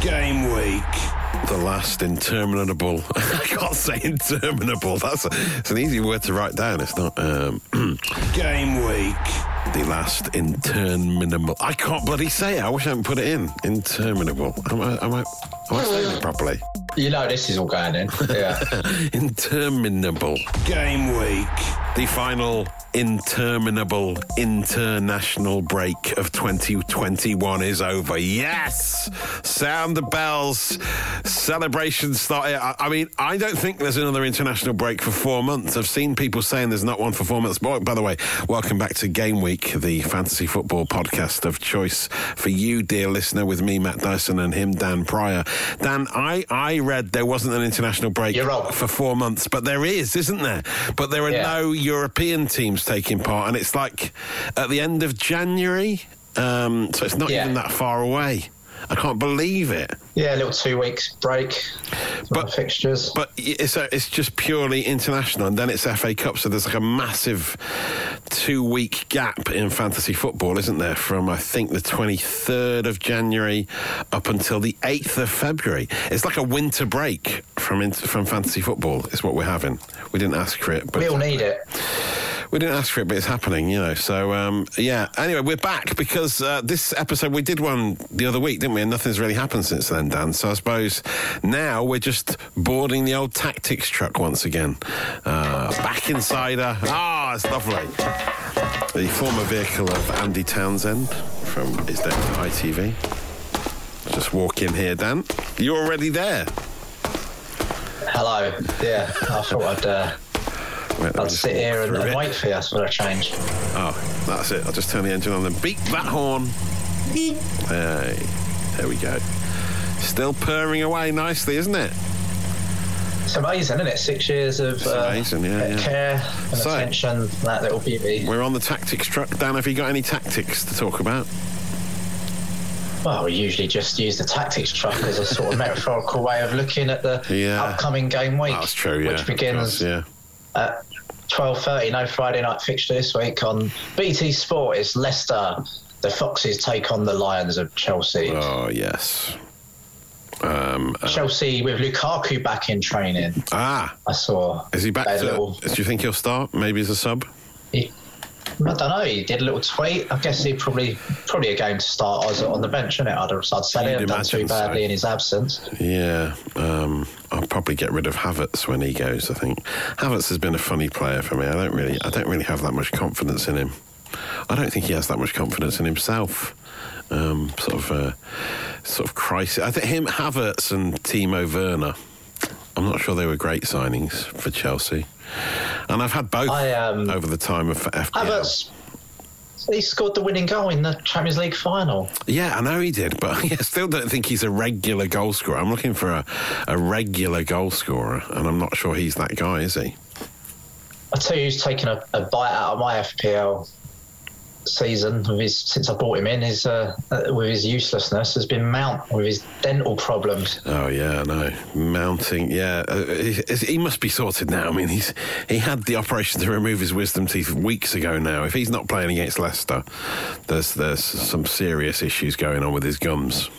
Game week. The last interminable. I can't say interminable. That's a, it's an easy word to write down. It's not. Um, Game week. The last interminable. I can't bloody say it. I wish I hadn't put it in. Interminable. Am I? Am I? Am I saying it properly? You know this is all going in. Yeah. Interminable. Game week. The final interminable international break of 2021 is over. Yes! Sound the bells. Celebrations started. I, I mean, I don't think there's another international break for four months. I've seen people saying there's not one for four months. By, by the way, welcome back to Game Week, the fantasy football podcast of choice for you, dear listener, with me, Matt Dyson, and him, Dan Pryor. Dan, I, I read there wasn't an international break for four months, but there is, isn't there? But there are Yeah. no European teams taking part, and it's like at the end of January, um, so it's not Yeah. even that far away. I can't believe it. yeah, a little two weeks break. But- fixtures. But it's it's just purely international, and then it's FA Cup, so there's like a massive two week gap in fantasy football, isn't there? From I think the 23rd of January up until the 8th of February. It's like a winter break from from fantasy football. Is what we're having. We didn't ask for it, but we all need it. We didn't ask for it, but it's happening, you know. So, um, yeah. Anyway, we're back because uh, this episode, we did one the other week, didn't we? And nothing's really happened since then, Dan. So I suppose now we're just boarding the old tactics truck once again. Uh, back inside her. Ah, it's lovely. The former vehicle of Andy Townsend from his days at ITV. Just walk in here, Dan. You're already there. Hello. Yeah, I thought I'd, uh, Wait, I'll just sit here and, and wait for you for a change. Oh, that's it. I'll just turn the engine on and beep that horn. Hey, there we go. Still purring away nicely, isn't it? It's amazing, isn't it? Six years of It's uh, amazing, yeah, yeah. care and So- attention, that little beauty. We're on the tactics truck. Dan, have you got any tactics to talk about? Well, we usually just use the tactics truck as a sort of metaphorical way of looking at the Yeah. upcoming game week, That's true, yeah. which begins Yeah. At 12.30, no Friday night fixture this week on BT Sport. It's Leicester. The Foxes take on the Lions of Chelsea. Oh, yes. Um, uh, Chelsea with Lukaku back in training. ah, I saw. is he back to. little- Do you think he'll start? Maybe as a sub? He, I don't know. He did a little tweet. I guess he probably probably a game to start as on the bench, isn't it? I'd, I'd say hasn't done too imagine so. badly in his absence. Yeah, um, I'll probably get rid of Havertz when he goes. I think Havertz has been a funny player for me. I don't really, I don't really have that much confidence in him. I don't think he has that much confidence in himself. Um, sort of, uh, sort of crisis. I think him, Havertz, and Timo Werner. I'm not sure they were great signings for Chelsea, and I've had both I, um, over the time of FPL. He scored the winning goal in the Champions League final. Yeah, I know he did, but I still don't think he's a regular goal scorer. I'm looking for a, a regular goal scorer, and I'm not sure he's that guy, is he? I tell you, who's taken a, a bite out of my FPL season with his, since I brought him in. His uh, uh, with his uselessness has been Mount with his dental problems. Oh yeah, no mounting. Yeah, uh, he, he must be sorted now. I mean, he's he had the operation to remove his wisdom teeth weeks ago. Now, if he's not playing against Leicester, there's there's some serious issues going on with his gums.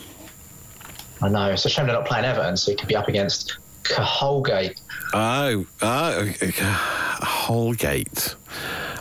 I know it's a shame they're not playing Everton, so he could be up against Holgate. Oh, oh, Holgate.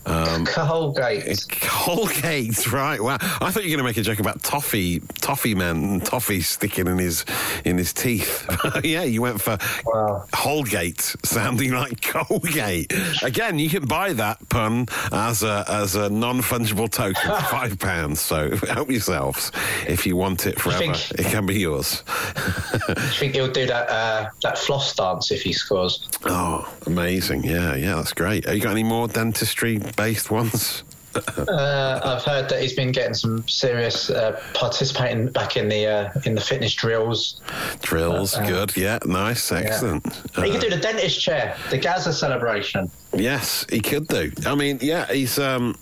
Um, Holgate. Holgate, right? Wow. I thought you were going to make a joke about toffee, toffee man, toffee sticking in his in his teeth. yeah, you went for Wow. Holgate, sounding like Colgate. Again, you can buy that pun as a as a non fungible token five pounds. So help yourselves if you want it forever. think- It can be yours. I think he'll do that uh, that floss dance if he scores. Oh, amazing! Yeah, yeah, that's great. Have you got any more dentistry based ones? Uh, I've heard that he's been getting some serious uh, participating back in the uh, in the fitness drills. Drills, Uh, good. Yeah, nice, excellent. he Uh, could do the dentist chair, the Gazza celebration. Yes, he could do. I mean, yeah, he's um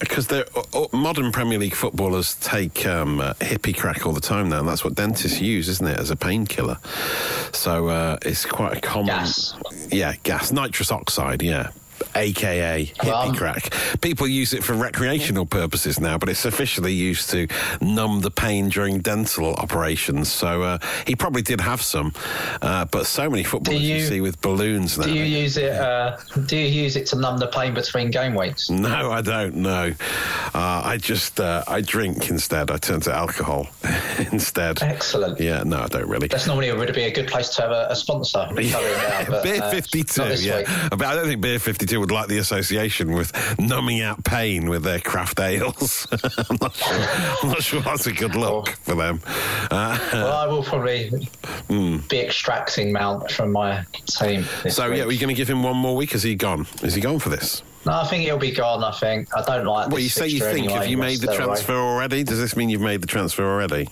because they're uh, modern Premier League footballers take um, uh, hippie crack all the time now, and that's what dentists use, isn't it, as a painkiller? So uh, it's quite a common. Gas. Yeah, gas, nitrous oxide. Yeah. AKA hippie um, crack. People use it for recreational purposes now, but it's officially used to numb the pain during dental operations. So uh, he probably did have some, uh, but so many footballers you, you- see with balloons now. Do you use it? Uh, do you use it to numb the pain between game weeks? No, I don't know. Uh, I just uh, I drink instead. I turn to alcohol instead. Excellent. Yeah, no, I don't really. That's normally would be a good place to have a, a sponsor. Now, but, Beer uh, 52, not yeah. week. But I don't think Beer 52 would like the association with numbing out pain with their craft ales. I'm, not sure, I'm not sure that's a good look for them. Uh, Well, I will probably be extracting Mount from my team. So, week. yeah, are you going to give him one more week? Is he gone? Is he gone for this? No, I think he'll be gone. I think I don't like. Well, you say you think. Anyway, Have you made the transfer already? Does this mean you've made the transfer already?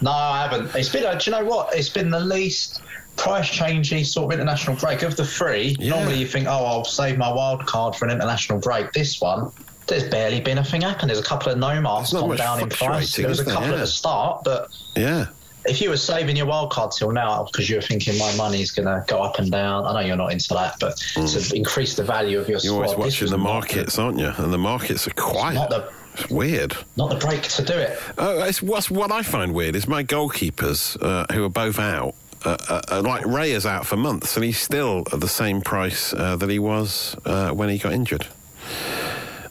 No, I haven't. It's been. A, do you know what? It's been the least price changey sort of international break of the three. Yeah. Normally, you think, oh, I'll save my wild card for an international break. This one. There's barely been a thing happen. There's a couple of no marks gone down in price. There was a there? couple at the start, but Yeah. if you were saving your wild card till now because you were thinking my money's going to go up and down, I know you're not into that, but to increase the value of your Mm. You're squad, always watching the markets, aren't you? And the markets are quiet. not the- It's weird. Not the break to do it. Oh, it's, what's, what I find weird is my goalkeepers, uh, who are both out, uh, uh, uh, like Ray is out for months, and he's still at the same price uh, that he was uh, when he got injured.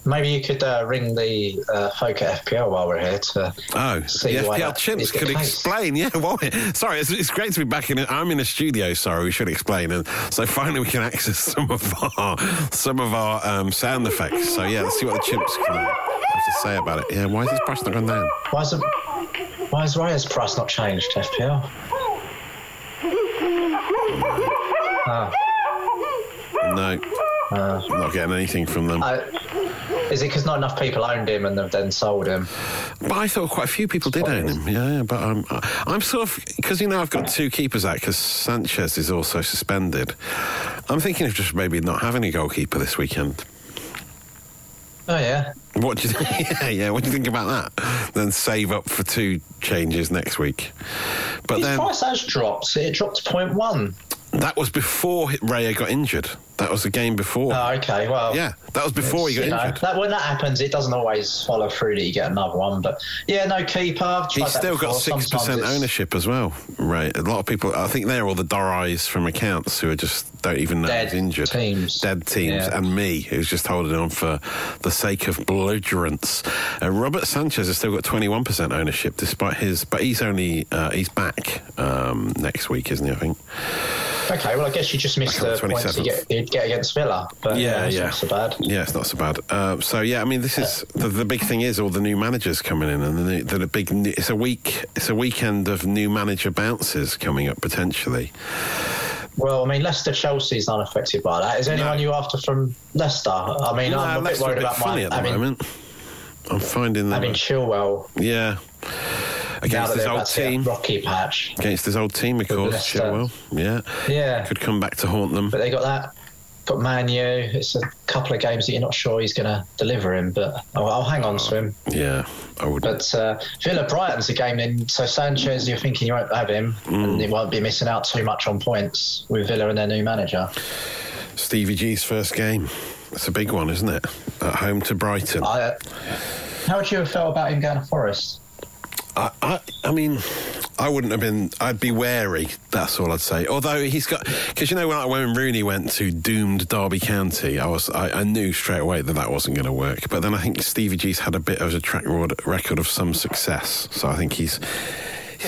Maybe you could uh, ring the uh, folk at FPL while we're here to Oh, see the why FPL chimps could explain. Yeah, well, sorry, it's, it's great to be back in. I'm in a studio. Sorry, we should explain, and so finally we can access some of our some of our um, sound effects. So yeah, let's see what the chimps can have to say about it. Yeah, why is this price not gone down? Why is, it, why is Raya's price not changed FPL? Ah, No, uh, I'm not getting anything from them. I, is it because not enough people owned him and have then sold him? But I thought quite a few people did own him. Yeah, yeah but I'm, I'm sort of because you know I've got two keepers out because Sanchez is also suspended. I'm thinking of just maybe not having a goalkeeper this weekend. Oh yeah, What do you think? yeah, yeah. What do you think about that? Then save up for two changes next week. But his then price has dropped. It dropped to point one. That was before Raya got injured. That was the game before. Oh, okay. Well, yeah, that was before he got you know, injured. that, when that happens, it doesn't always follow through that you get another one. But yeah, no keeper. He's still got six percent ownership as well, right? A lot of people, I think they're all the Dorais from accounts who are just don't even know Dead he's injured. teams. dead teams, Yeah. and me who's just holding on for the sake of belligerence. Uh, Robert Sanchez has still got twenty one percent ownership, despite his, but he's only uh, he's back um, next week, isn't he? I think. Okay, well, I guess you just missed the points you get, you'd get against Villa. But Yeah, it's yeah. not so bad. Yeah, it's not so bad. Uh, so yeah, I mean, this is the, the big thing is all the new managers coming in, and the, new- the, big. It's a week. It's a weekend of new manager bounces coming up potentially. Well, I mean, Leicester Chelsea's unaffected by that. Is anyone you after from Leicester? I mean, No, I'm a bit worried a bit about funny my at the having, moment. I'm finding them. having Chilwell yeah, against his old about to get a team. rocky patch. Against his old team, of course. Chilwell. Yeah, Yeah, could come back to haunt them. but they got that. Got Manu. It's a couple of games that you're not sure he's going to deliver him, but I'll, I'll hang on to him. Yeah, I would. But uh, Villa Brighton's a game then. So Sanchez, you're thinking you won't have him, Mm. and he won't be missing out too much on points with Villa and their new manager. Stevie G's first game. It's a big one, isn't it? At home to Brighton. I, how would you have felt about him going to Forest? I, I, I mean, I wouldn't have been. I'd be wary. That's all I'd say. Although he's got, because you know when, when Rooney went to doomed Derby County, I was, I, I knew straight away that that wasn't going to work. But then I think Stevie G's had a bit of a track record, record of some success, so I think he's.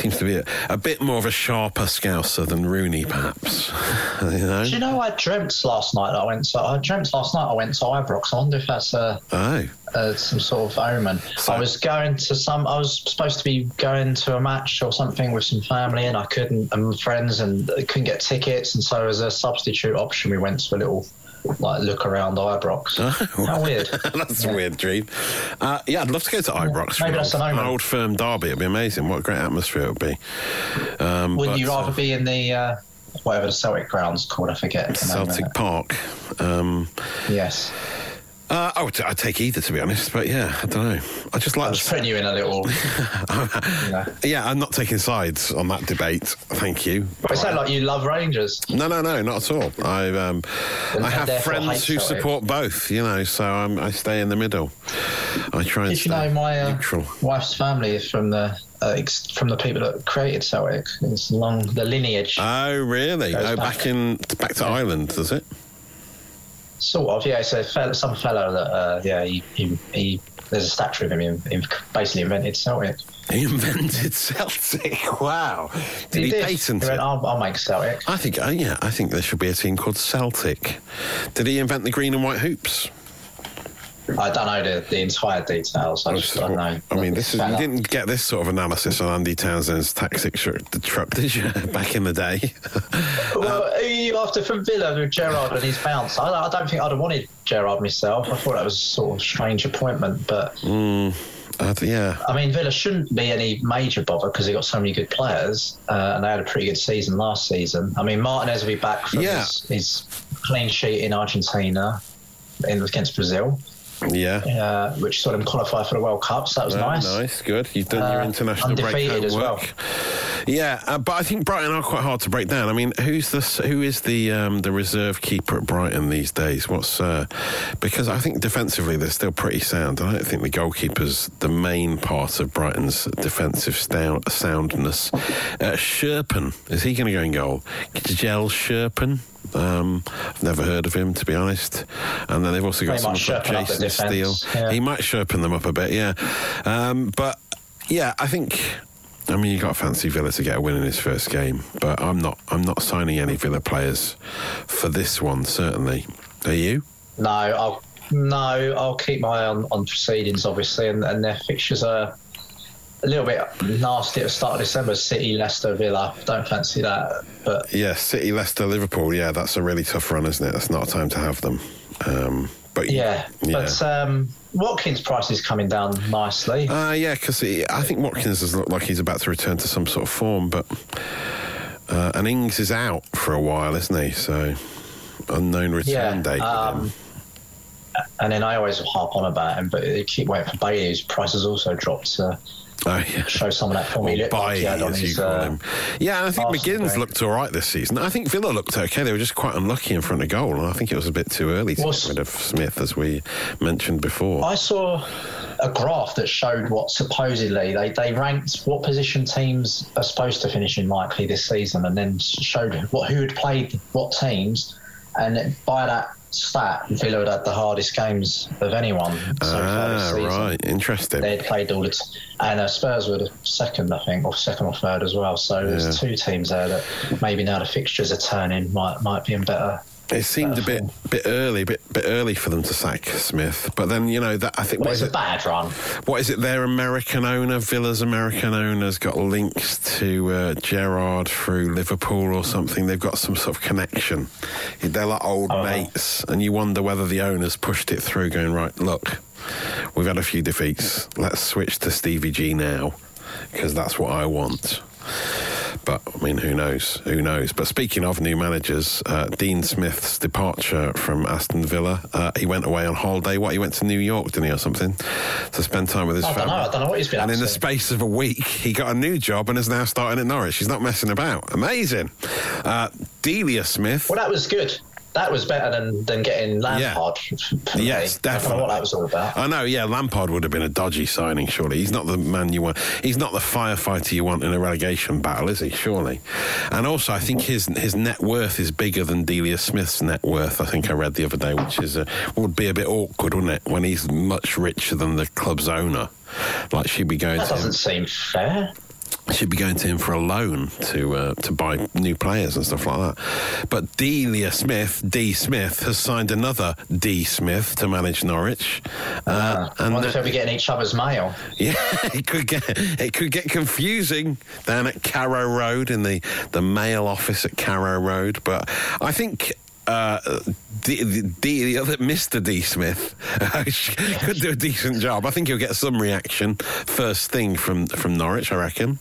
Seems to be a, a bit more of a sharper scouser than Rooney, perhaps. you know? Do you know I dreamt last night that I went to? I dreamt last night I went to Ibrox. I wonder if that's a, Oh, some sort of omen. So- I was going to some. I was supposed to be going to a match or something with some family, and I couldn't, and friends, and couldn't get tickets. And so as a substitute option, we went to a little like look around Ibrox. How weird. that's Yeah. a weird dream. Uh, yeah, I'd love to go to Ibrox. for Maybe that's old, an omen. an old firm derby. It'd be amazing. What a great atmosphere it would be. Um, Wouldn't but, you rather uh, be in the uh, whatever the Celtic ground's called? I forget. the name of Celtic. Park? Um, Yes. Uh, I would I'd take either, to be honest. But yeah, I don't know. I just like the just putting you in a little. know. Yeah, I'm not taking sides on that debate. Thank you. But it sounds like you love Rangers. No, no, no, not at all. I um, I have friends who support both. You know, so I'm, I stay in the middle. I try and Did you stay know my uh, wife's family is from the uh, from the people that created Celtic? It's long the lineage, Oh, really? Oh, back back. in back to Ireland, does it? Sort of. Yeah, so fella, some fellow that uh, yeah, he, he, he there's a statue of him. He, he basically invented Celtic. He invented Celtic. Wow. Did he, patent He it? went, I'll, I'll make Celtic. I think, uh, yeah, I think there should be a team called Celtic. Did he invent the green and white hoops? I don't know the, the entire details. I just don't know. I mean, this is, you didn't get this sort of analysis on Andy Townsend's tactics the truck, did you? Back in the day. Well, are you after from Villa with Gerrard and his bounce? I, I don't think I'd have wanted Gerrard myself. I thought that was a sort of strange appointment, but Uh, yeah. I mean, Villa shouldn't be any major bother because they got so many good players, uh, and they had a pretty good season last season. I mean, Martinez will be back from Yeah. his, his clean sheet in Argentina in, against Brazil, Yeah. uh, which saw them qualify for the World Cup. So that was Oh, nice. nice, good. You've done your Uh, international break undefeated as homework. well. Yeah, uh, but I think Brighton are quite hard to break down. I mean, who's the who is the um, the reserve keeper at Brighton these days? What's uh, because I think defensively they're still pretty sound. I don't think the goalkeeper's the main part of Brighton's defensive soundness. Uh, Scherpen is he going to go in goal? Kjell Scherpen. Um, I've never heard of him to be honest. And then they've also got They might someone called the Jason Steele. yeah. He might sharpen them up a bit, yeah. Um, but yeah, I think. I mean, you got to fancy Villa to get a win in his first game, but I'm not. I'm not signing any Villa players for this one. Certainly, are you? No, I'll no, I'll keep my eye on, on proceedings, obviously, and, and their fixtures are a little bit nasty at the start of December. City, Leicester, Villa. Don't fancy that, but Yeah, City, Leicester, Liverpool. Yeah, that's a really tough run, isn't it? That's not a time to have them. Um, but yeah. yeah. But um, Watkins' price is coming down nicely. Uh, yeah, because I think Watkins has looked like he's about to return to some sort of form, but uh, and Ings is out for a while, isn't he? So unknown return Yeah, date. um. And then I always harp on about him, but they keep waiting for Bailey, whose price has also dropped to Oh, yeah. show some of that form he Or looked he Bailly, had on as you his. call Uh, him. Yeah, and I think Arsenal McGinn's looked all right this season. I think Villa looked okay. They were just quite unlucky in front of goal, and I think it was a bit too early to Was- get rid of Smith, as we mentioned before. I saw a graph that showed what supposedly they, they ranked what position teams are supposed to finish in likely this season, and then showed what who had played what teams, and by that stat, Villa had had the hardest games of anyone so ah, right, interesting. They had played all the, t- and uh, Spurs were the second, I think, or second or third as well. So there's two teams there that maybe now the fixtures are turning, might might be in better. It seemed a bit bit early, bit bit early for them to sack Smith. But then you know that I think what it's is a it? bad run. What is it? Their American owner, Villa's American owner's got links to uh, Gerrard through Liverpool or something. They've got some sort of connection. They're like old Uh-huh. mates, and you wonder whether the owners pushed it through, going right. Look, we've had a few defeats. Let's switch to Stevie G now because that's what I want. But I mean, who knows? Who knows? But speaking of new managers, uh, Dean Smith's departure from Aston Villa, uh, he went away on holiday. What? He went to New York, didn't he, or something, to spend time with his I don't family. know. I don't know what he's been And in the space of a week, he got a new job and is now starting at Norwich. He's not messing about. Amazing. Uh, Delia Smith. Well, that was good. That was better than, than getting Lampard. for me. Yes, I don't know what that was all about. I know, yeah, Lampard would have been a dodgy signing, surely. He's not the man you want. He's not the firefighter you want in a relegation battle, is he? Surely. And also, I think his his net worth is bigger than Delia Smith's net worth. I think I read the other day, which is a, would be a bit awkward, wouldn't it, when he's much richer than the club's owner? Like she'd be going That doesn't seem fair. She'd be going to him for a loan to uh, to buy new players and stuff like that. But Delia Smith, D Smith, has signed another D Smith to manage Norwich, uh, I and wonder uh, if they'll be getting each other's mail. yeah, it could get it could get confusing down at Carrow Road in the the mail office at Carrow Road. But I think uh, D, D, the other Mr. D Smith could do a decent job. I think he'll get some reaction first thing from from Norwich. I reckon.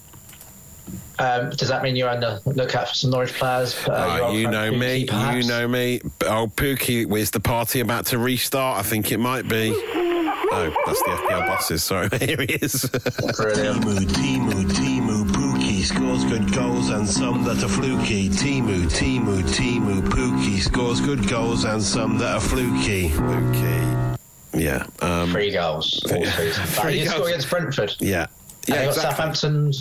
Um, does that mean you're on the lookout for some Norwich players? Uh, Uh, you know Pukki, me. perhaps? You know me. Oh, Pukki, is the party about to restart? I think it might be. Oh, that's the FPL bosses. Sorry, here he is. Brilliant. Scores good goals and some that are fluky. Teemu, Teemu, Teemu, Pukki scores good goals and some that are fluky. okay. Yeah. Um, Three goals. Three Three goals. goals against Brentford. yeah. Yeah, Yeah, got exactly. Southampton,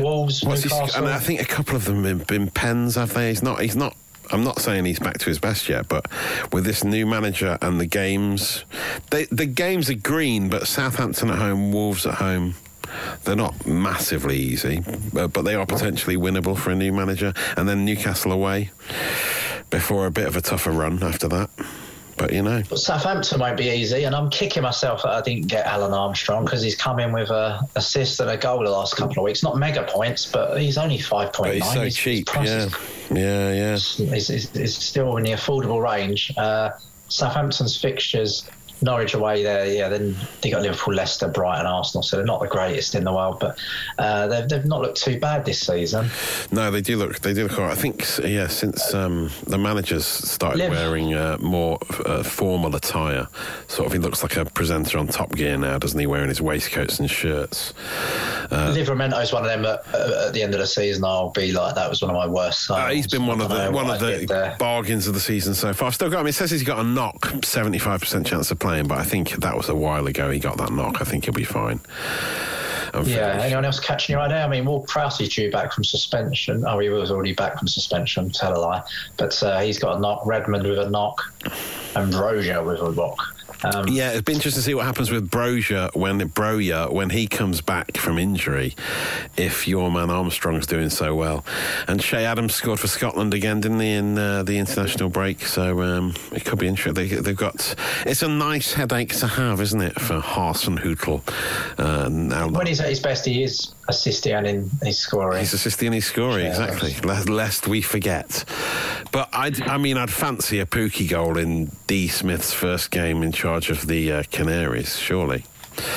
Wolves, What's his, Newcastle. and I think a couple of them have been pens, have they? He's not. He's not. I'm not saying he's back to his best yet, but with this new manager and the games, they, the games are green, but Southampton at home, Wolves at home, they're not massively easy, but, but they are potentially winnable for a new manager. And then Newcastle away before a bit of a tougher run after that. But you know, But Southampton won't be easy, and I'm kicking myself that I didn't get Alan Armstrong because he's come in with a assist and a goal the last couple of weeks. Not mega points, but he's only five point nine. he's so cheap. Yeah, yeah, yeah. is still in the affordable range. Uh, Southampton's fixtures, Norwich away there, yeah. Then they got Liverpool, Leicester, Brighton, Arsenal. So they're not the greatest in the world, but uh, they've, they've not looked too bad this season. No, they do look. They do look all right. I think, yeah, since um, the managers started Liv- wearing uh, more uh, formal attire, sort of, he looks like a presenter on Top Gear now, doesn't he? Wearing his waistcoats and shirts. Uh, Livramento's one of them at, at the end of the season. I'll be like, that was one of my worst. Uh, he's signings. been one of the one of the bargains of the season so far. I've still got. Mean, it says he's got a knock, seventy five percent chance of playing, but I think that was a while ago. He got that knock. I think he'll be fine. I'm Yeah, finished. anyone else catching your idea? I mean, Ward Prowse due back from suspension. Oh, he was already back from suspension, tell a lie. But uh, he's got a knock, Redmond with a knock, and Brozier with a knock. Um, Yeah, it'd be interesting to see what happens with Brozier when Broja when he comes back from injury. If your man Armstrong's doing so well, and Che Adams scored for Scotland again, didn't he, in uh, the international break? So um, it could be interesting. They, they've got it's a nice headache to have, isn't it, for Hasenhüttl? Uh, now When he's at his best, he is assisting and in his scoring. He's assisting in his scoring, Yeah. exactly. Lest, lest we forget. But I'd, I mean, I'd fancy a Pukki goal in D. Smith's first game in charge of the uh, Canaries, surely.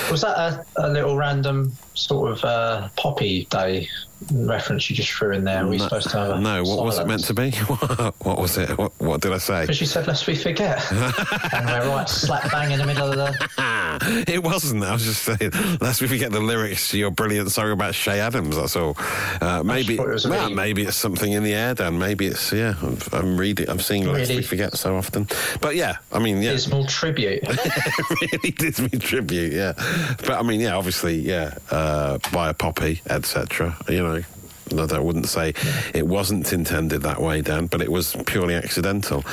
Was that a, a little random sort of uh, Poppy Day reference you just threw in there? Are we no, supposed to have a no, what was it meant to be? what was it? What, what did I say? Because you said, lest we forget. and we're right slap bang in the middle of the. it wasn't. I was just saying, lest we forget the lyrics to your brilliant song about Che Adams. That's all. Uh, maybe, thought it was well, maybe it's something in the air, Dan. Maybe it's yeah. I'm, I'm reading. I'm seeing lest we forget so often. But yeah, I mean, yeah. Dismal tribute. really did me tribute, yeah. But I mean, yeah, obviously, yeah, uh, buy a poppy, etc. You know, no, I wouldn't say it wasn't intended that way, Dan, but it was purely accidental.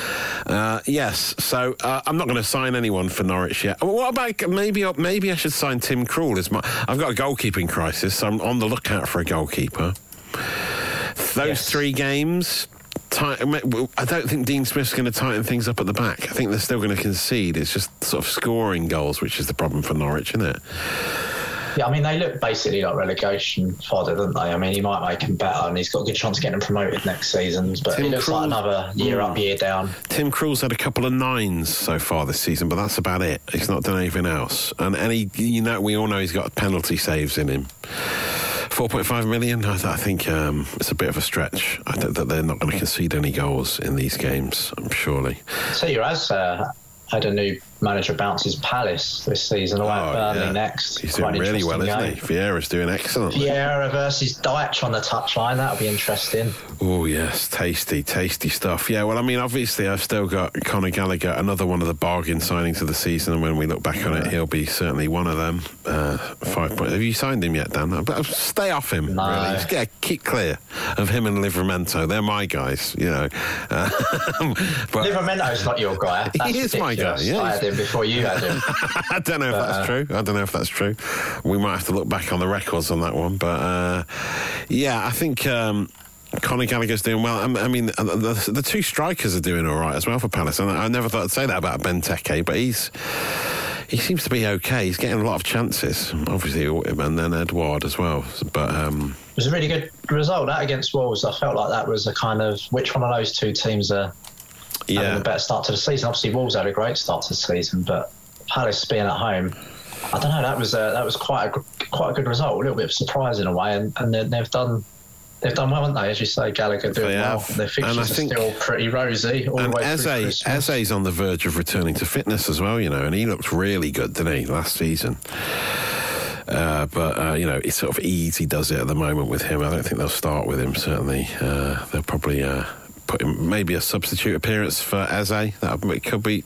Uh, yes, so uh, I'm not going to sign anyone for Norwich yet. What about maybe? Maybe I should sign Tim Krul. As my, I've got a goalkeeping crisis, so I'm on the lookout for a goalkeeper. Those Yes. three games. I don't think Dean Smith's going to tighten things up at the back. I think they're still going to concede. It's just sort of scoring goals, which is the problem for Norwich, isn't it? Yeah, I mean, they look basically like relegation fodder, don't they? I mean, he might make them better and he's got a good chance of getting them promoted next season, but Tim it looks Krul- like another year up, year down. Tim Krul's had a couple of nines so far this season, but that's about it. He's not done anything else. And any, you know, we all know he's got penalty saves in him. 4.5 million, I, th- I think um, it's a bit of a stretch. I think that they're not going to concede any goals in these games, surely. So you has uh, had a new manager bounces Palace this season, away at Burnley Oh, yeah. next. He's Quite doing really well, interesting isn't he? Vieira's doing excellent. Vieira versus Dyche on the touchline. That'll be interesting. Oh yes, tasty, tasty stuff. Yeah, well, I mean, obviously, I've still got Conor Gallagher, another one of the bargain signings of the season. And when we look back on it, he'll be certainly one of them. Uh, five point. Have you signed him yet, Dan? Uh, but Stay off him. No. Really, just get keep clear of him and Livramento. They're my guys. You know. Uh, but Livramento's not your guy. He That's is my guy, yeah, I he's- had him before you had him. I don't know if that's uh, true. I don't know if that's true. We might have to look back on the records on that one. But uh, yeah, I think. Um, Conor Gallagher's doing well. I I mean, uh, the, the two strikers are doing all right as well for Palace. And I never thought I'd say that about Benteke, but he's he seems to be okay. He's getting a lot of chances, obviously, and then Edouard as well. But um, It was a really good result that against Wolves. I felt like that was a kind of which one of those two teams are Yeah. a better start to the season. Obviously, Wolves had a great start to the season, but Palace being at home, I don't know. That was a, that was quite a quite a good result. A little bit of surprise in a way, and, and they- they've done. They've done well, haven't they? As you say, Gallagher doing They well. have. Their And fixtures I are still pretty rosy all And the way Eze. Eze's on the verge of returning to fitness as well, you know, and he looked really good, didn't he, last season? Uh, but uh, you know, it's sort of easy does it at the moment with him. I don't think they'll start with him. Certainly, uh, they'll probably uh, put him maybe a substitute appearance for Eze. That could be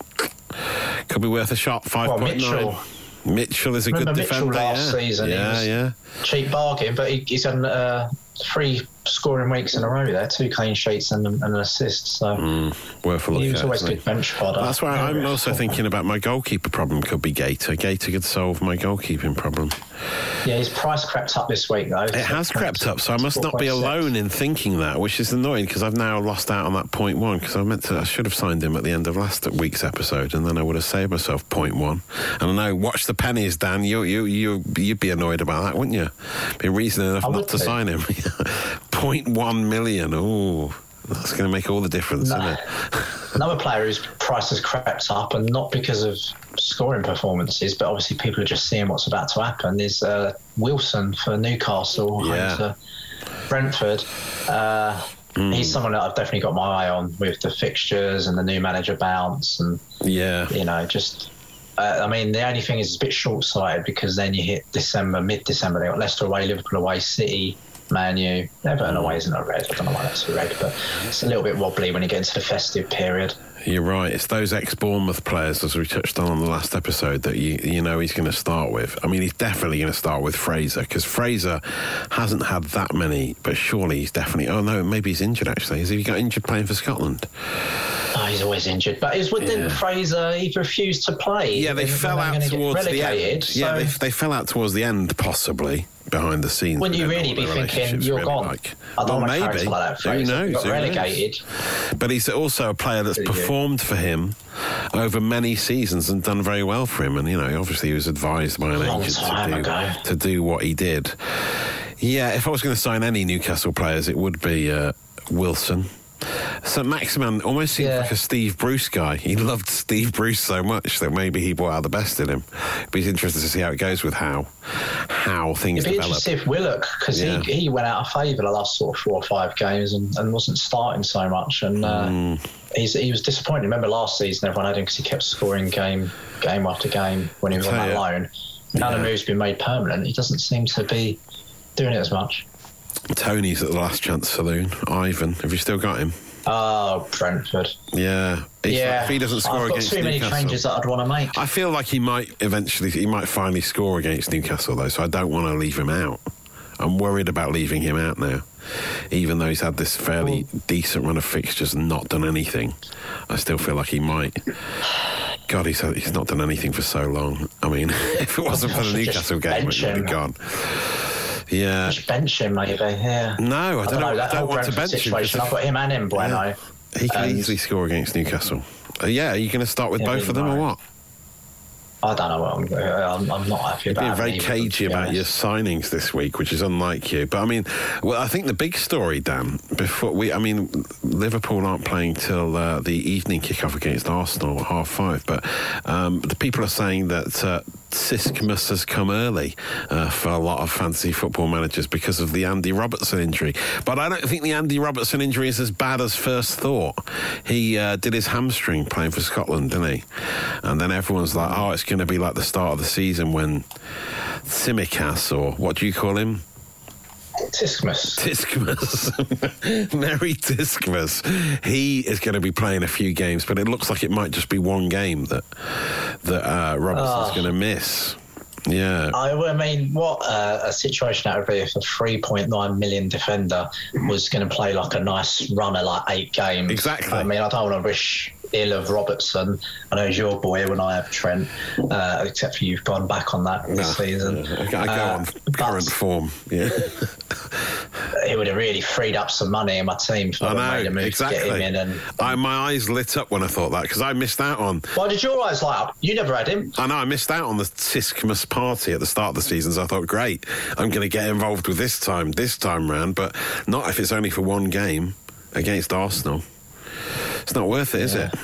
could be worth a shot. Five Well, point nine. Mitchell. Mitchell is a Remember good Mitchell defender. last yeah. season, yeah, yeah. cheap bargain, but he, he's had uh, three scoring weeks in a row there, two clean sheets and, and an assist. So mm, Worth a look he was at. always good bench fodder. That's why I'm yeah. also thinking about my goalkeeper problem. Could be Guaita. Guaita could solve my goalkeeping problem. Yeah, his price crept up this week though. It has crept up, so I must not be alone in thinking that, which is annoying because I've now lost out on that point one. Because I meant to, I should have signed him at the end of last week's episode, and then I would have saved myself point one. And I know, watch the pennies, Dan. You, you, you, you'd be annoyed about that, wouldn't you? Be reason enough I not to be. sign him. point one million. Oh, that's going to make all the difference, No. isn't it? Another player whose price has crept up, and not because of scoring performances, but obviously people are just seeing what's about to happen, is uh, Wilson for Newcastle, home Yeah. to Brentford. Uh, Hmm. He's someone that I've definitely got my eye on with the fixtures and the new manager bounce, and Yeah. you know, just. Uh, I mean, the only thing is it's a bit short-sighted because then you hit December, mid-December. They got Leicester away, Liverpool away, City, Man U, Everton away isn't a red. I don't know why that's a red, but it's a little bit wobbly when you get into the festive period. You're right. It's those ex-Bournemouth players, as we touched on on the last episode, that you you know he's going to start with. I mean, he's definitely going to start with Fraser because Fraser hasn't had that many, but surely he's definitely. Oh no, maybe he's injured. Actually, has he got injured playing for Scotland? Oh, he's always injured. But is didn't Yeah. Fraser? He refused to play. Yeah, they They fell out towards the relegated, end. Yeah, they, they fell out towards the end, possibly behind the scenes. Wouldn't you really be thinking you're gone? like. I don't well, maybe. like that, Who knows? Got Who knows? relegated. But he's also a player that's Pretty good. performed for him over many seasons and done very well for him. And you know, obviously, he was advised by an agent to do, to do what he did. Yeah, if I was going to sign any Newcastle players, it would be uh, Wilson. So Maximin almost seems Yeah. like a Steve Bruce guy. He loved Steve Bruce so much that maybe he brought out the best in him. But he's interested to see how it goes with how how things It'd be develop. interesting if Willock, because Yeah. he, he went out of favour the last sort of four or five games and, and wasn't starting so much. And uh, Mm. he's, he was disappointed. Remember last season, everyone had him because he kept scoring game game after game when he was on that loan. Now the Yeah. move's been made permanent. He doesn't seem to be doing it as much. Toney's at the last chance saloon. Ivan, have you still got him? Oh, Brentford. Yeah. Yeah, like- if he doesn't score I've got against too many Newcastle, changes that I'd want to make. I feel like he might eventually, he might finally score against Newcastle though, so I don't want to leave him out. I'm worried about leaving him out now, even though he's had this fairly decent run of fixtures and not done anything. I still feel like he might. God, he's he's not done anything for so long. I mean, if it wasn't for the Newcastle game, it would have him. gone. Yeah. Just bench him, maybe. Yeah. No, I don't know. I That don't want to bench him. I've got him and him, Bueno. He can And- easily score against Newcastle. Uh, yeah, are you going to start with Yeah, both of them or what? I don't know what I'm. I'm, I'm not happy You're about. being very cagey about your signings this week, which is unlike you. But I mean, well, I think the big story, Dan, before we, I mean, Liverpool aren't playing till uh, the evening kickoff against Arsenal at half five. But um, the people are saying that uh, Siskmus has come early uh, for a lot of fantasy football managers because of the Andy Robertson injury. But I don't think the Andy Robertson injury is as bad as first thought. He uh, did his hamstring playing for Scotland, didn't he? And then everyone's like, oh, it's going to be like the start of the season when Tsimikas, or what do you call him? Tiscmus. Tiscmas. Merry Tiscmas. He is going to be playing a few games, but it looks like it might just be one game that that uh, Robertson's Oh. going to miss. Yeah. I, I mean, what uh, a situation that would be if a 3.9 million defender was going to play like a nice run of like eight games. Exactly. I mean, I don't want to wish ill of Robertson. I know he's your boy when I have Trent, uh, except for you've gone back on that this No, season. I go, Uh, on current form. Yeah. It would have really freed up some money in my team I'd I made a know move exactly. to get him in. And I, my eyes lit up when I thought that because I missed out on. why did your eyes light up? You never had him. I know I missed out on the Tiscmas party at the start of the season. So I thought, great, I'm going to get involved with this time, this time round, but not if it's only for one game against Arsenal. It's not worth it, is it?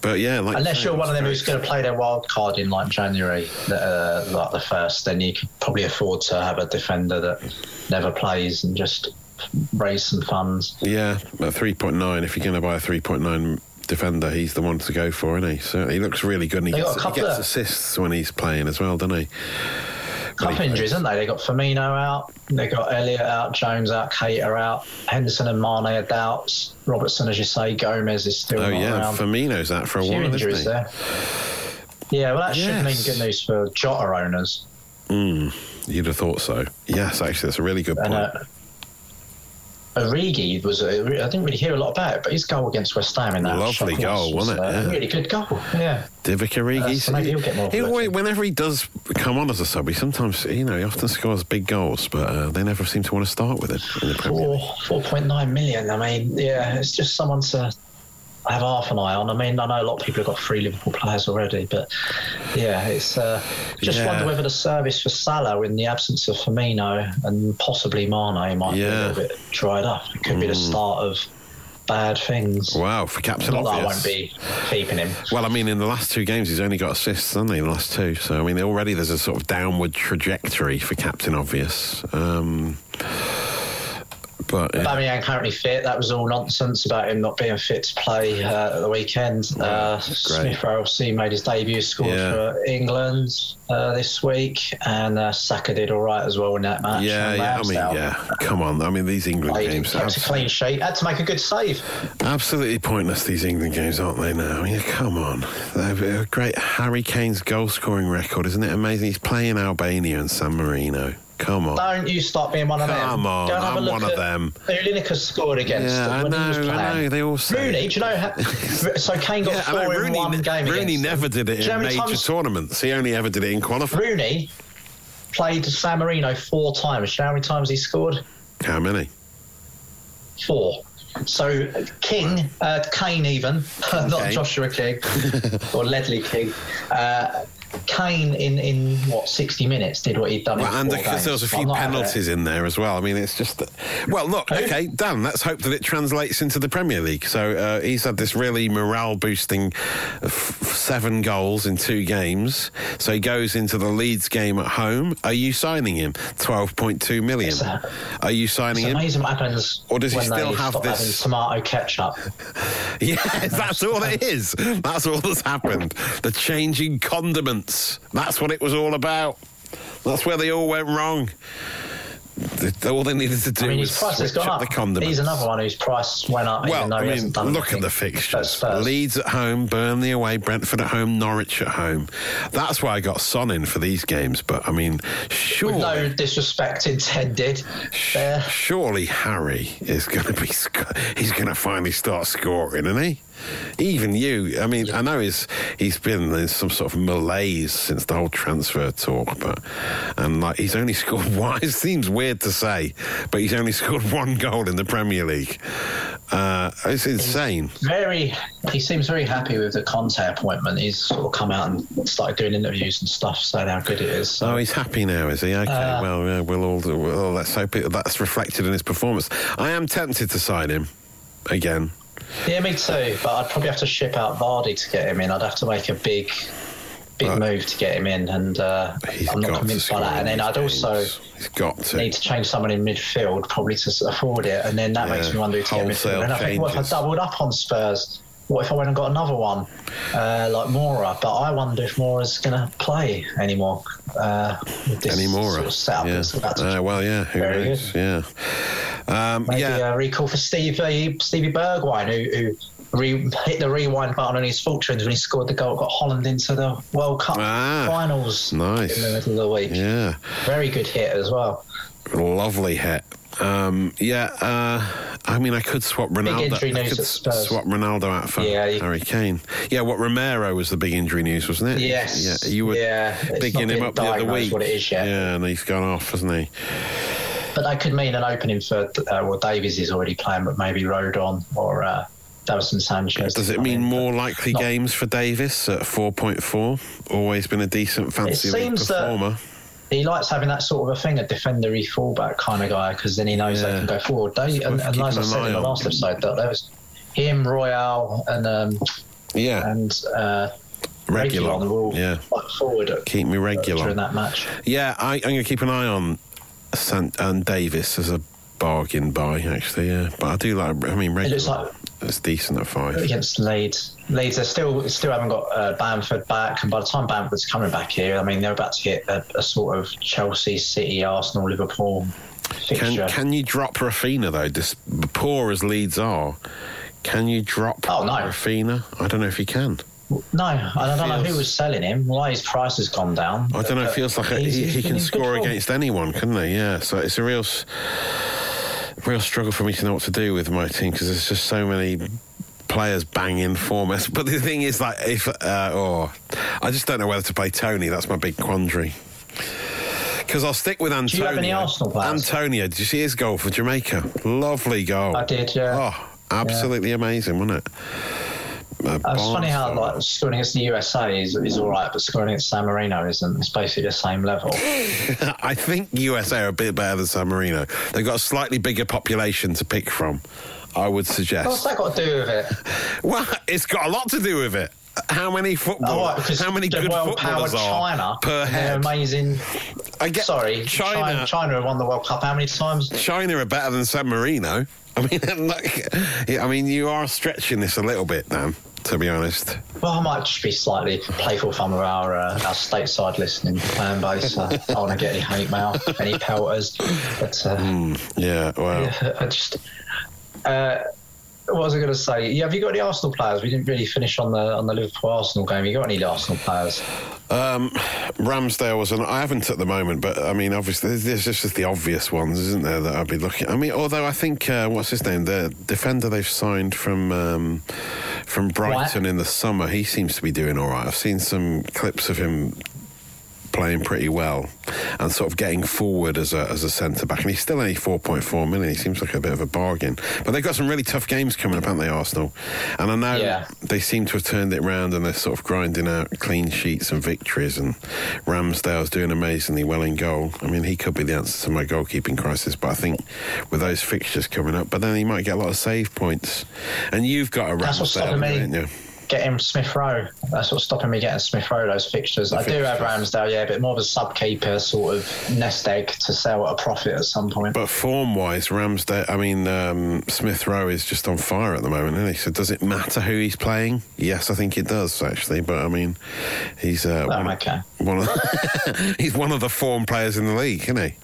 But yeah, like Unless you're one of them who's going to play their wild card in like January, uh, like the first, then you could probably afford to have a defender that never plays and just raise some funds. Yeah, at 3.9, if you're going to buy a 3.9 defender, he's the one to go for, isn't he? So he looks really good and he gets, he gets assists when he's playing as well, doesn't he? Couple injuries, haven't they? They got Firmino out, they got Elliott out, Jones out, Keita out, Henderson and Mane are doubts. Robertson, as you say, Gomez is still Oh, not yeah, around. Firmino's out for a few while, injuries isn't he? there. Yeah, well, that should Yes. mean good news for Jota owners. Mm, you'd have thought so. Yes, actually, that's a really good point. And uh, Origi was, a, I didn't really hear a lot about it, but his goal against West Ham in that Lovely shot goal, was, wasn't it? uh, Yeah. Really good goal. Yeah. Divock Origi, Uh, so maybe he'll get more he of always- whenever he does come on as a sub, he sometimes, you know, he often scores big goals, but uh, they never seem to want to start with it in the Premier League. Four, four point nine million. I mean, yeah, it's just someone to have half an eye on. I mean, I know a lot of people have got three Liverpool players already, but yeah, it's uh, just Yeah. wonder whether the service for Salah in the absence of Firmino and possibly Mane might be Yeah. Mm. a bit dried up. It could be the start of bad things. Wow, for Captain Not that I won't be keeping him. Well, I mean, in the last two games, he's only got assists, hasn't he? In the last two. So, I mean, already there's a sort of downward trajectory for Captain Obvious. Um, but yeah. Bamiyang currently fit. That was all nonsense about him not being fit to play uh, at the weekend. Uh, Smith Rowe made his debut, scored Yeah. for England uh, this week, and uh, Saka did all right as well in that match. yeah, yeah. I mean, Ramsdale yeah. Come on. I mean, these England played, games kept a abs- clean sheet. Had to make a good save. absolutely pointless. These England games, aren't they? Now, yeah. Come on. They're a great Harry Kane's goal scoring record, isn't it amazing? He's playing Albania and San Marino. Come on. Don't you stop being one of them. Come on, Go and have a I'm look one of them. Who Lineker scored against Yeah, I when he was know, I know, they all say Rooney, do you know? How, so Kane got Yeah, I know, four in one game Rooney against them. never did it Do you know in major times- tournaments. He only ever did it in qualifying. Rooney played San Marino four times. Do you know how many times he scored? How many? Four. So King, uh, Kane even, not Joshua King or Ledley King. Uh, Kane in, in what sixty minutes did what he'd done. Well, and there was a few I'm not having it. penalties in there as well. I mean, it's just. That, well, look, okay, Dan. Let's hope that it translates into the Premier League. So uh, he's had this really morale-boosting f- seven goals in two games. So he goes into the Leeds game at home. Are you signing him? Twelve point two million. A- Are you signing It's him? amazing what happens Or does he still have this- tomato ketchup. Yes, that's all it is. That's all that's happened. The changing That's what it was all about. That's where they all went wrong. All they needed to do I mean, was his price has switch up up. the condiments. He's another one whose price went up. Well, even though I he mean, hasn't done look at the fixtures. Leeds at home, Burnley away, Brentford at home, Norwich at home. That's why I got Son in for these games. But I mean, surely, With no disrespect intended. There. surely Harry is going to be. sc- He's going to finally start scoring, isn't he? Even you. I mean, I know he's he's been in some sort of malaise since the whole transfer talk, but and like he's only scored one. It seems weird to say, but he's only scored one goal in the Premier League. Uh, it's insane. Very, he seems very happy with the Conte appointment. He's sort of come out and started doing interviews and stuff, saying how good it is. So Oh, he's happy now, is he? Okay, Uh, well, yeah, we'll all. Well, let's hope it, that's reflected in his performance. I am tempted to sign him again. Yeah, me too. But I'd probably have to ship out Vardy to get him in. I'd have to make a big, big Right. move to get him in, and uh, I'm not convinced by that. And then I'd also he's got to. need to change someone in midfield, probably to afford it. And then that makes me wonder who to get midfield. And I think, what if I doubled up on Spurs? What if I went and got another one, uh, like Moura? But I wonder if Moura's going to play anymore. Uh, with this Anymore. sort of setup yeah. that's about to Uh, well, yeah. Who Very knows? Yeah. Um, Maybe yeah. a recall for Stevie Stevie Bergwijn, who, who re, hit the rewind button on his fortunes when he scored the goal, got Holland into the World Cup Ah, finals nice. in the middle of the week. Yeah. Very good hit as well. Lovely hit. Um, yeah, uh, I mean, I could swap Ronaldo. I could swap Ronaldo out for Yeah, you- Harry Kane. Yeah, what Romero was the big injury news, wasn't it? Yes. Yeah, you were Yeah, bigging him up the other week. what it is yet. Yeah, and he's gone off, hasn't he? But that could mean an opening for, uh, well, Davies is already playing, but maybe Rodon or uh, Davinson Sanchez. Does it mean more likely not- games for Davies at 4.4? Always been a decent fancy seems that- performer. He likes having that sort of a thing, a defendery fullback kind of guy, because then he knows Yeah. they can go forward. They, and, and as I said in the last episode, that there was him, Royal, and um, Yeah, and uh, Regular regular. were all Yeah, like forward at, keep me regular. during that match. Yeah, I, I'm going to keep an eye on Sant and Davies as a bargain buy. Actually, yeah, but I do like. I mean, regular. It looks like it's decent at five. against Leeds. Leeds, they still still haven't got uh, Bamford back, and by the time Bamford's coming back here, I mean they're about to get a, a sort of Chelsea, City, Arsenal, Liverpool fixture. Can can you drop Raphinha though? Dis- poor as Leeds are, can you drop Oh, no. Raphinha? I don't know if you can. no, I don't know who was selling him. Why his price has gone down? I don't know. It feels like a, he, he can score against anyone, couldn't he? Yeah. So it's a real, real struggle for me to know what to do with my team because there's just so many players banging form. But the thing is, like, if uh, oh, I just don't know whether to play Toney. That's my big quandary. Because I'll stick with Antonio. you have any Arsenal players? Antonio, did you see his goal for Jamaica? Lovely goal. I did, yeah. Oh, absolutely amazing, wasn't it? Uh, It's funny how like scoring against the USA is, is all right, but scoring against San Marino isn't. It's basically the same level. I think USA are a bit better than San Marino. They've got a slightly bigger population to pick from. I would suggest. What's that got to do with it? Well, it's got a lot to do with it. How many football? Oh, right, how many good footballers are China, per head? Amazing. I get Sorry, China. China. China have won the World Cup how many times? China are better than San Marino. I mean, yeah, I mean, you are stretching this a little bit, Dan. To be honest, Well, I might just be slightly playful from our uh, our stateside listening fan base. Uh, I don't want to get any hate mail, any pelters. But uh, Hmm. yeah. Well, I just. Uh, what was I going to say? Yeah, have you got any Arsenal players? We didn't really finish on the on the Liverpool Arsenal game. Have You got any Arsenal players? Um, Ramsdale was an. I haven't at the moment, but I mean, obviously, there's, just the obvious ones, isn't there? That I'd be looking. I mean, although I think uh, what's his name, the defender they've signed from um, from Brighton in the summer, he seems to be doing all right. I've seen some clips of him playing pretty well and sort of getting forward as a, as a centre back. And he's still only 4.4 million. He seems like a bit of a bargain. But they've got some really tough games coming up, haven't they, Arsenal? And I know Yeah. they seem to have turned it round and they're sort of grinding out clean sheets and victories. And Ramsdale's doing amazingly well in goal. I mean, he could be the answer to my goalkeeping crisis. But I think with those fixtures coming up, but then he might get a lot of save points. And you've got a Ramsdale, haven't you? Getting Smith Rowe. That's what's stopping me getting Smith Rowe those fixtures. I do have. Ramsdale, yeah, but more of a sub keeper sort of nest egg to sell at a profit at some point. But form wise, Ramsdale, I mean, um, Smith Rowe is just on fire at the moment, isn't he? So does it matter who he's playing? Yes, I think it does, actually. But I mean, he's uh, Oh, one, okay. one of he's one of the form players in the league, isn't he?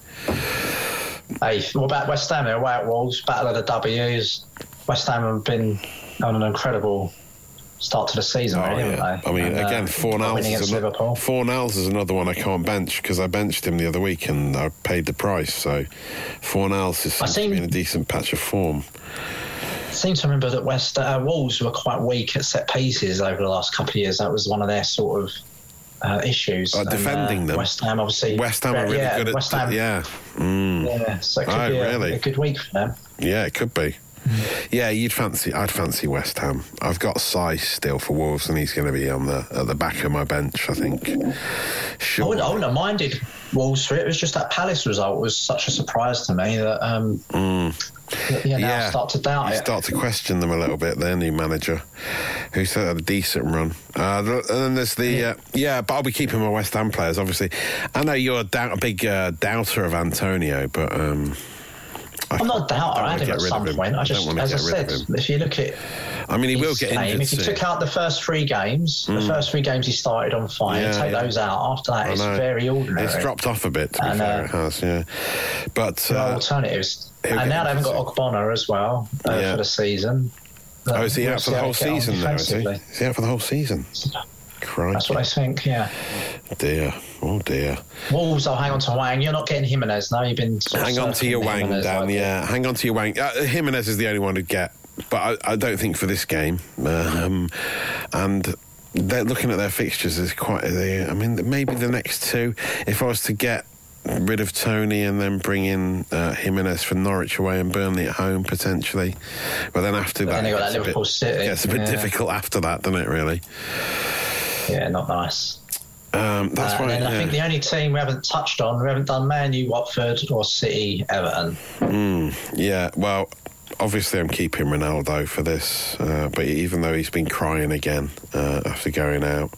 Hey, what about West Ham? They're away at Wolves, battle of the W's. West Ham have been on an incredible start to the season, Oh, really, yeah. I mean, And, uh, again, Fornals winning is, against ano- Liverpool. Is another one I can't bench because I benched him the other week and I paid the price. So Fornals is I seems to be in a decent patch of form. I seem to remember that West uh, Wolves were quite weak at set pieces over the last couple of years. That was one of their sort of uh, issues. Uh, And, defending them. West Ham, obviously. West Ham are really yeah, good at West Ham, yeah, mm, yeah. So it could Oh, be a, really? a good week for them. yeah, it could be. Yeah, you'd fancy. I'd fancy West Ham. I've got Saiss still for Wolves, and he's going to be on the at the back of my bench. I think. I wouldn't, I wouldn't have minded Wolves for it. It was just that Palace result was such a surprise to me that um, that, yeah, now I start to doubt you it. start to question them a little bit. Their new manager, who's had a decent run. Uh, and then there's the yeah. Uh, yeah, but I'll be keeping my West Ham players. Obviously, I know you're a, doubt, a big uh, doubter of Antonio, but um, I I'm not a doubter. I had him at some point. I I just, wanna as I get rid of said, if you look at I mean, he will get injured if you soon. took out the first three games, the first three games he started on fire, Yeah, take yeah. those out. After that, I it's know. very ordinary. It's dropped off a bit, to be And, fair. uh, it has, yeah. But No uh, alternatives. And now they haven't got Ogbonna as well uh, Yeah. for the season. oh, is he We'll out for the whole they get on season now? Is he? Is he out for the whole season? Crikey. That's what I think. Yeah, dear. Oh dear. Wolves. I'll hang on to Hwang. You're not getting Jimenez now. You've been Hang on to your wang, Jimenez, Dan. Yeah, hang on to your wang. Uh, Jimenez is the only one to get, but I, I don't think for this game. Um, and they're looking at their fixtures is quite. They, I mean, maybe the next two. If I was to get rid of Toney and then bring in uh, Jimenez for Norwich away and Burnley at home potentially, but then after that, then they it got gets that a bit- Liverpool City, gets a bit yeah. difficult after that, doesn't it? Really. Yeah, not nice. Um, that's Uh, why. and then I think the only team we haven't touched on, we haven't done Man U, Watford, or City, Everton. Yeah, well, obviously, I'm keeping Ronaldo for this, uh, but even though he's been crying again uh, after going out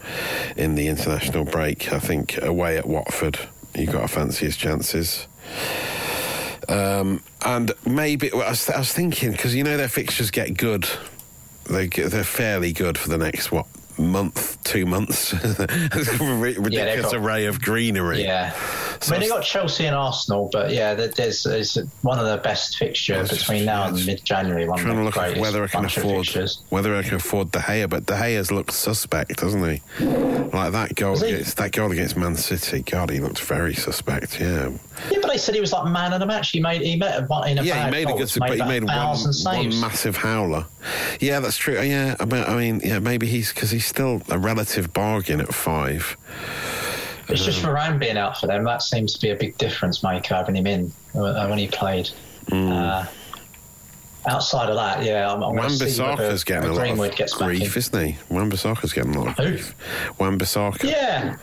in the international break, I think away at Watford, you got to fancy his chances. Um, and maybe well, I, was, I was thinking because you know their fixtures get good, they they're fairly good for the next what month, two months. A ridiculous got- array of greenery. Yeah. So I mean, they got Chelsea and Arsenal, but yeah, there's, there's one of the best fixtures between now and mid-January. One trying of to look at whether I can afford whether I can afford De Gea, but De Gea's looked suspect, doesn't he? Like that goal against that goal against Man City. God, he looked very suspect. Yeah, Yeah, but they said he was like man of the match. He made he made a, in a yeah. He made a goal, good, but he made a one, one massive howler. Yeah, that's true. Yeah, I mean, I mean yeah, maybe he's because he's still a relative bargain at five. It's just Varane being out for them. That seems to be a big difference maker having him in uh, when he played. Hmm. Uh, outside of that, yeah, I'm, I'm Wan going to see whether Bissaka's getting a lot Greenwood of gets grief, isn't he? Wan Bissaka's getting a lot of Who? grief. Wan Bissaka. Yeah.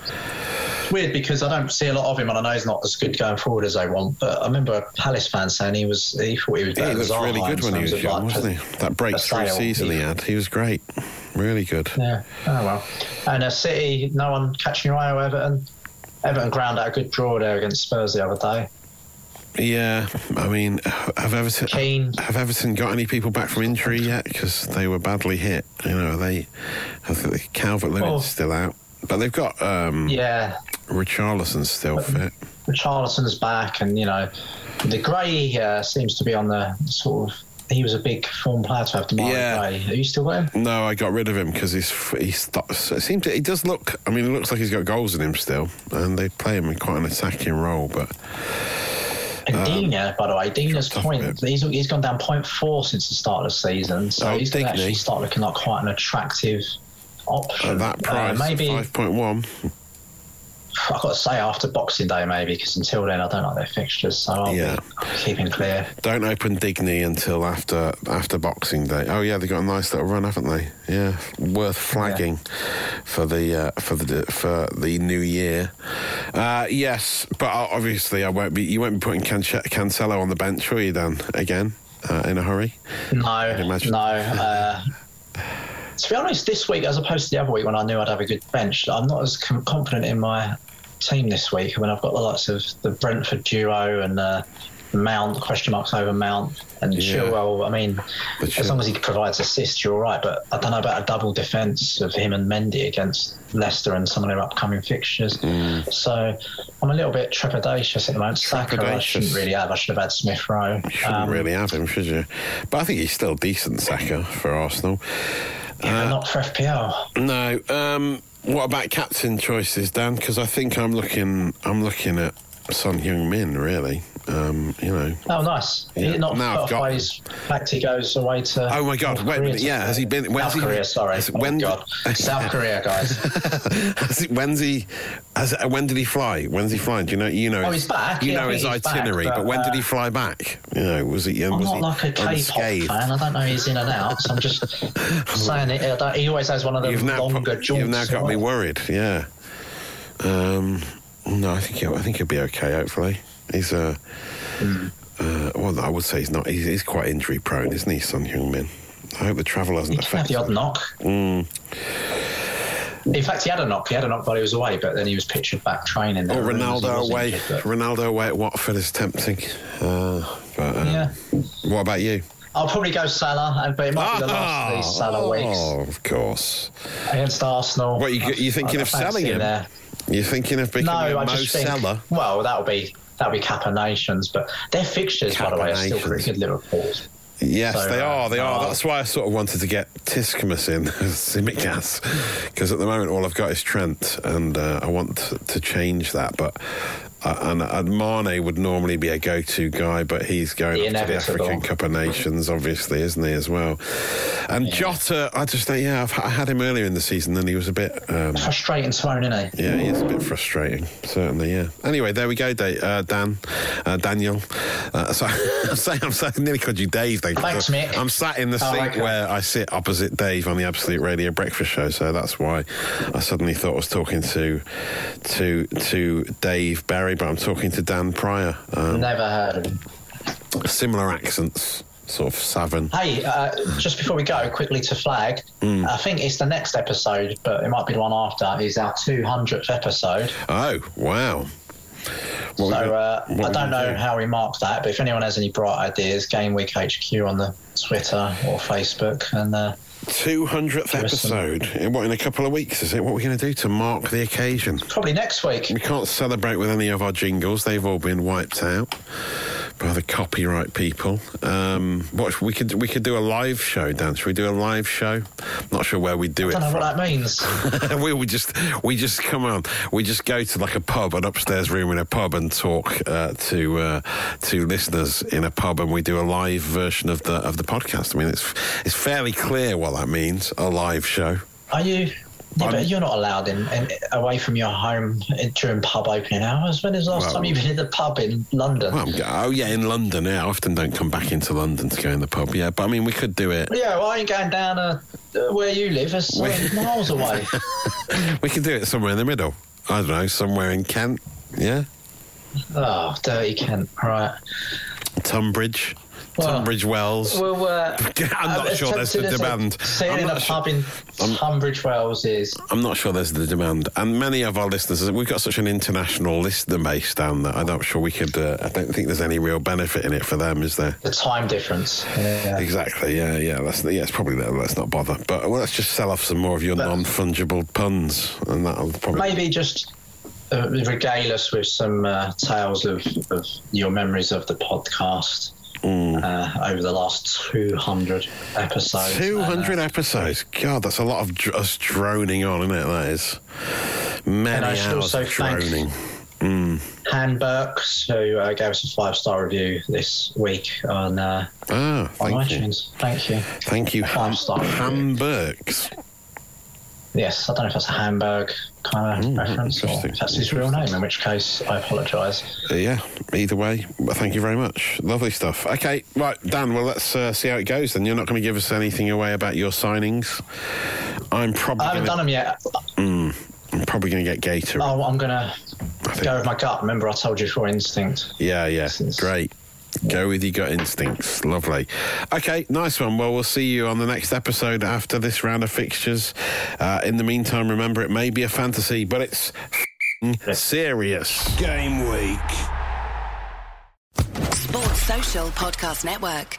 It's weird because I don't see a lot of him, and I know he's not as good going forward as they want. But I remember a Palace fan saying he was he thought he was Yeah, he looked really good when he was young, like, wasn't he? That breakthrough season he had, he was great. Really good. Yeah. Oh well. And uh, City, no one catching your eye. Everton, Everton ground out a good draw there against Spurs the other day. Yeah, I mean, have Everton have Everton got any people back from injury yet? Because they were badly hit. You know, they I think Calvert Lewin's Oh. still out, but they've got um, Yeah. Richarlison's still fit. Charlton's back, and you know, the Gray uh, seems to be on the sort of. He was a big form player to have to Demarai Yeah. Are you still got him? No, I got rid of him because he's he stops. It seems he does look. I mean, it looks like he's got goals in him still, and they play him in quite an attacking role. But And Digne, by the way, Digne's dropped off a point, he's, he's gone down 0.4 since the start of the season. So Oh, he's going to actually start looking like quite an attractive option. at that price, Uh, maybe, five point one. I've got to say after Boxing Day, maybe, because until then I don't like their fixtures. So I'll Yeah. be keeping clear. Don't open Digne until after after Boxing Day. Oh yeah, they got a nice little run, haven't they? Yeah, worth flagging for the uh, for the for the new year. Uh, yes, but obviously I won't be. You won't be putting Cancelo on the bench, will you, Dan? Again, uh, in a hurry? No, no. To be honest, this week, as opposed to the other week when I knew I'd have a good bench, I'm not as com- confident in my team this week when I've got the likes of the Brentford duo and uh, Mount, question marks over Mount, and Yeah. Chilwell. I mean, The as long as he provides assists, you're all right. But I don't know about a double defence of him and Mendy against Leicester and some of their upcoming fixtures. Mm. So I'm a little bit trepidatious at the moment. Saka, I shouldn't really have. I should have had Smith Rowe. You shouldn't really have him, should you? But I think he's still decent, Saka, for Arsenal. Yeah, but not for FPL. No. Um, what about captain choices, Dan? Because I think I'm looking. I'm looking at Son Heung Min. Really. Um, you know. Oh, nice. Yeah, He not now I've got- his goes away to. Oh my God! Wait Korea Yeah, has he been? South he, Korea, sorry. has- Oh, when God. South Korea, guys. Has when's he? Has, uh, when did he fly? When's he flying? Do you know? You know. Oh, he's back. You Yeah, know his he's back, itinerary, but, but, when did uh, he fly back? You know, was he? I'm was not he like a K-pop unscathed? fan. I don't know he's in and out. So I'm just saying it. He always has one of those now, longer jaunts. you've now got me worried. Yeah. Um, no, I think he'll, I think he'll be okay. Hopefully, he's Uh, Hmm. uh, well, I would say he's not. He's, he's quite injury prone, isn't he, Son Heung-min? I hope the travel hasn't He affected. the odd him. knock. Mm. In fact, he had a knock. He had a knock while he was away, but then he was pictured back training. Or there, and he was- he Oh, Ronaldo away. injured, Ronaldo away at Watford is tempting. Uh, but uh, Yeah. what about you? I'll probably go Salah, and- but it might be the last of these Salah weeks oh, of course. against Arsenal. What, you- you thinking I of fancy selling him? There. You're thinking of No, becoming a I Mo. Salah? Well, that'll be that'll be Cup of Nations, but their fixtures, by the way, are still pretty good. Liverpool. Yes, So, they uh, are. They are. That's why I sort of wanted to get Tiskamus in, Tsimikas, because at the moment all I've got is Trent, and uh, I want to, to change that. But uh, and, and Mane would normally be a go-to guy, but he's going The to the. African Cup of Nations, obviously, isn't he as well? And Jota, I just think, yeah, I've, I had him earlier in the season, and he was a bit. Um, Frustrating tone, isn't he? yeah, he is a bit frustrating, certainly. Yeah. Anyway, there we go, Dave, uh, Dan, uh, Daniel. Uh, so I'm saying I'm saying, nearly called you Dave. Thanks, Mick. I'm sat in the Oh, seat okay. where I sit opposite Dave on the Absolute Radio Breakfast Show, so that's why I suddenly thought I was talking to to to Dave Berry, but I'm talking to Dan Pryor. Um, Never heard of him. similar accents. sort of Savin. Hey, uh, just before we go, quickly to flag. Hmm. I think it's the next episode, but it might be the one after. Is our 200th episode. Oh, wow. What so uh, I don't know do? how we mark that, but if anyone has any bright ideas, Game Week HQ on the Twitter or Facebook, and uh, 200th Give us some- episode. In what, in a couple of weeks, is it? What are we going to do to mark the occasion? probably next week. We can't celebrate with any of our jingles. They've all been wiped out by the copyright people. Um, what we could we could do a live show, Dan. Should we do a live show? Not sure where we do I it. don't know from. what that means. we would just we just come on. We just go to like a pub, an upstairs room in a pub, and talk uh, to uh, to listeners in a pub, and we do a live version of the of the podcast. I mean, it's it's fairly clear what that means. A live show. Are you? Yeah, I'm- but you're not allowed in, in away from your home during pub opening hours. When is the last Well- time you've been in the pub in London? Well, oh yeah, in London. Yeah, I often don't come back into London to go in the pub. Yeah, but I mean, we could do it. yeah, well, I ain't going down uh, uh, where you live. It's uh, miles away. We could do it somewhere in the middle. I don't know, somewhere in Kent. Yeah, oh, dirty Kent. Right. Tunbridge, Well- Tunbridge Wells. Well, uh, I'm not as sure there's the demand. I'm a pub in Tunbridge Wells is. I'm not sure there's the demand, and many of our listeners, we've got such an international listener base down that I'm not sure we could. Uh, I don't think there's any real benefit in it for them, is there? The time difference. Yeah. Exactly. Yeah. Yeah. That's yeah. It's probably there. Let's not bother. But well, let's just sell off some more of your But- non-fungible puns, and that'll probably. Maybe just uh, regale us with some uh, tales of, of your memories of the podcast Mm. uh, over the last 200 episodes. 200 And, uh, episodes. God, that's a lot of dr- us droning on, isn't it? That is many And I should hours of droning. Han Burks, who uh, gave us a five star review this week on, uh, Ah, on thank you. iTunes. Thank you. Thank you, Ham, Five-star review. Burks. Yes, I don't know if that's a Hamburg kind of reference or if that's his real name, in which case I apologise. Uh, yeah, either way, thank you very much. Lovely stuff. Okay, right, Dan, well, let's uh, see how it goes then. You're not going to give us anything away about your signings. I'm probably I haven't done going to them yet. I'm probably going to get Guaita. Oh, I'm going to go with my gut. Remember, I told you for instinct. Yeah, yeah. Since- Great. Go with your gut instincts. Lovely. Okay, nice one. Well, we'll see you on the next episode after this round of fixtures. Uh, in the meantime, remember it may be a fantasy, but it's f***ing serious. Game week. Sports Social Podcast Network.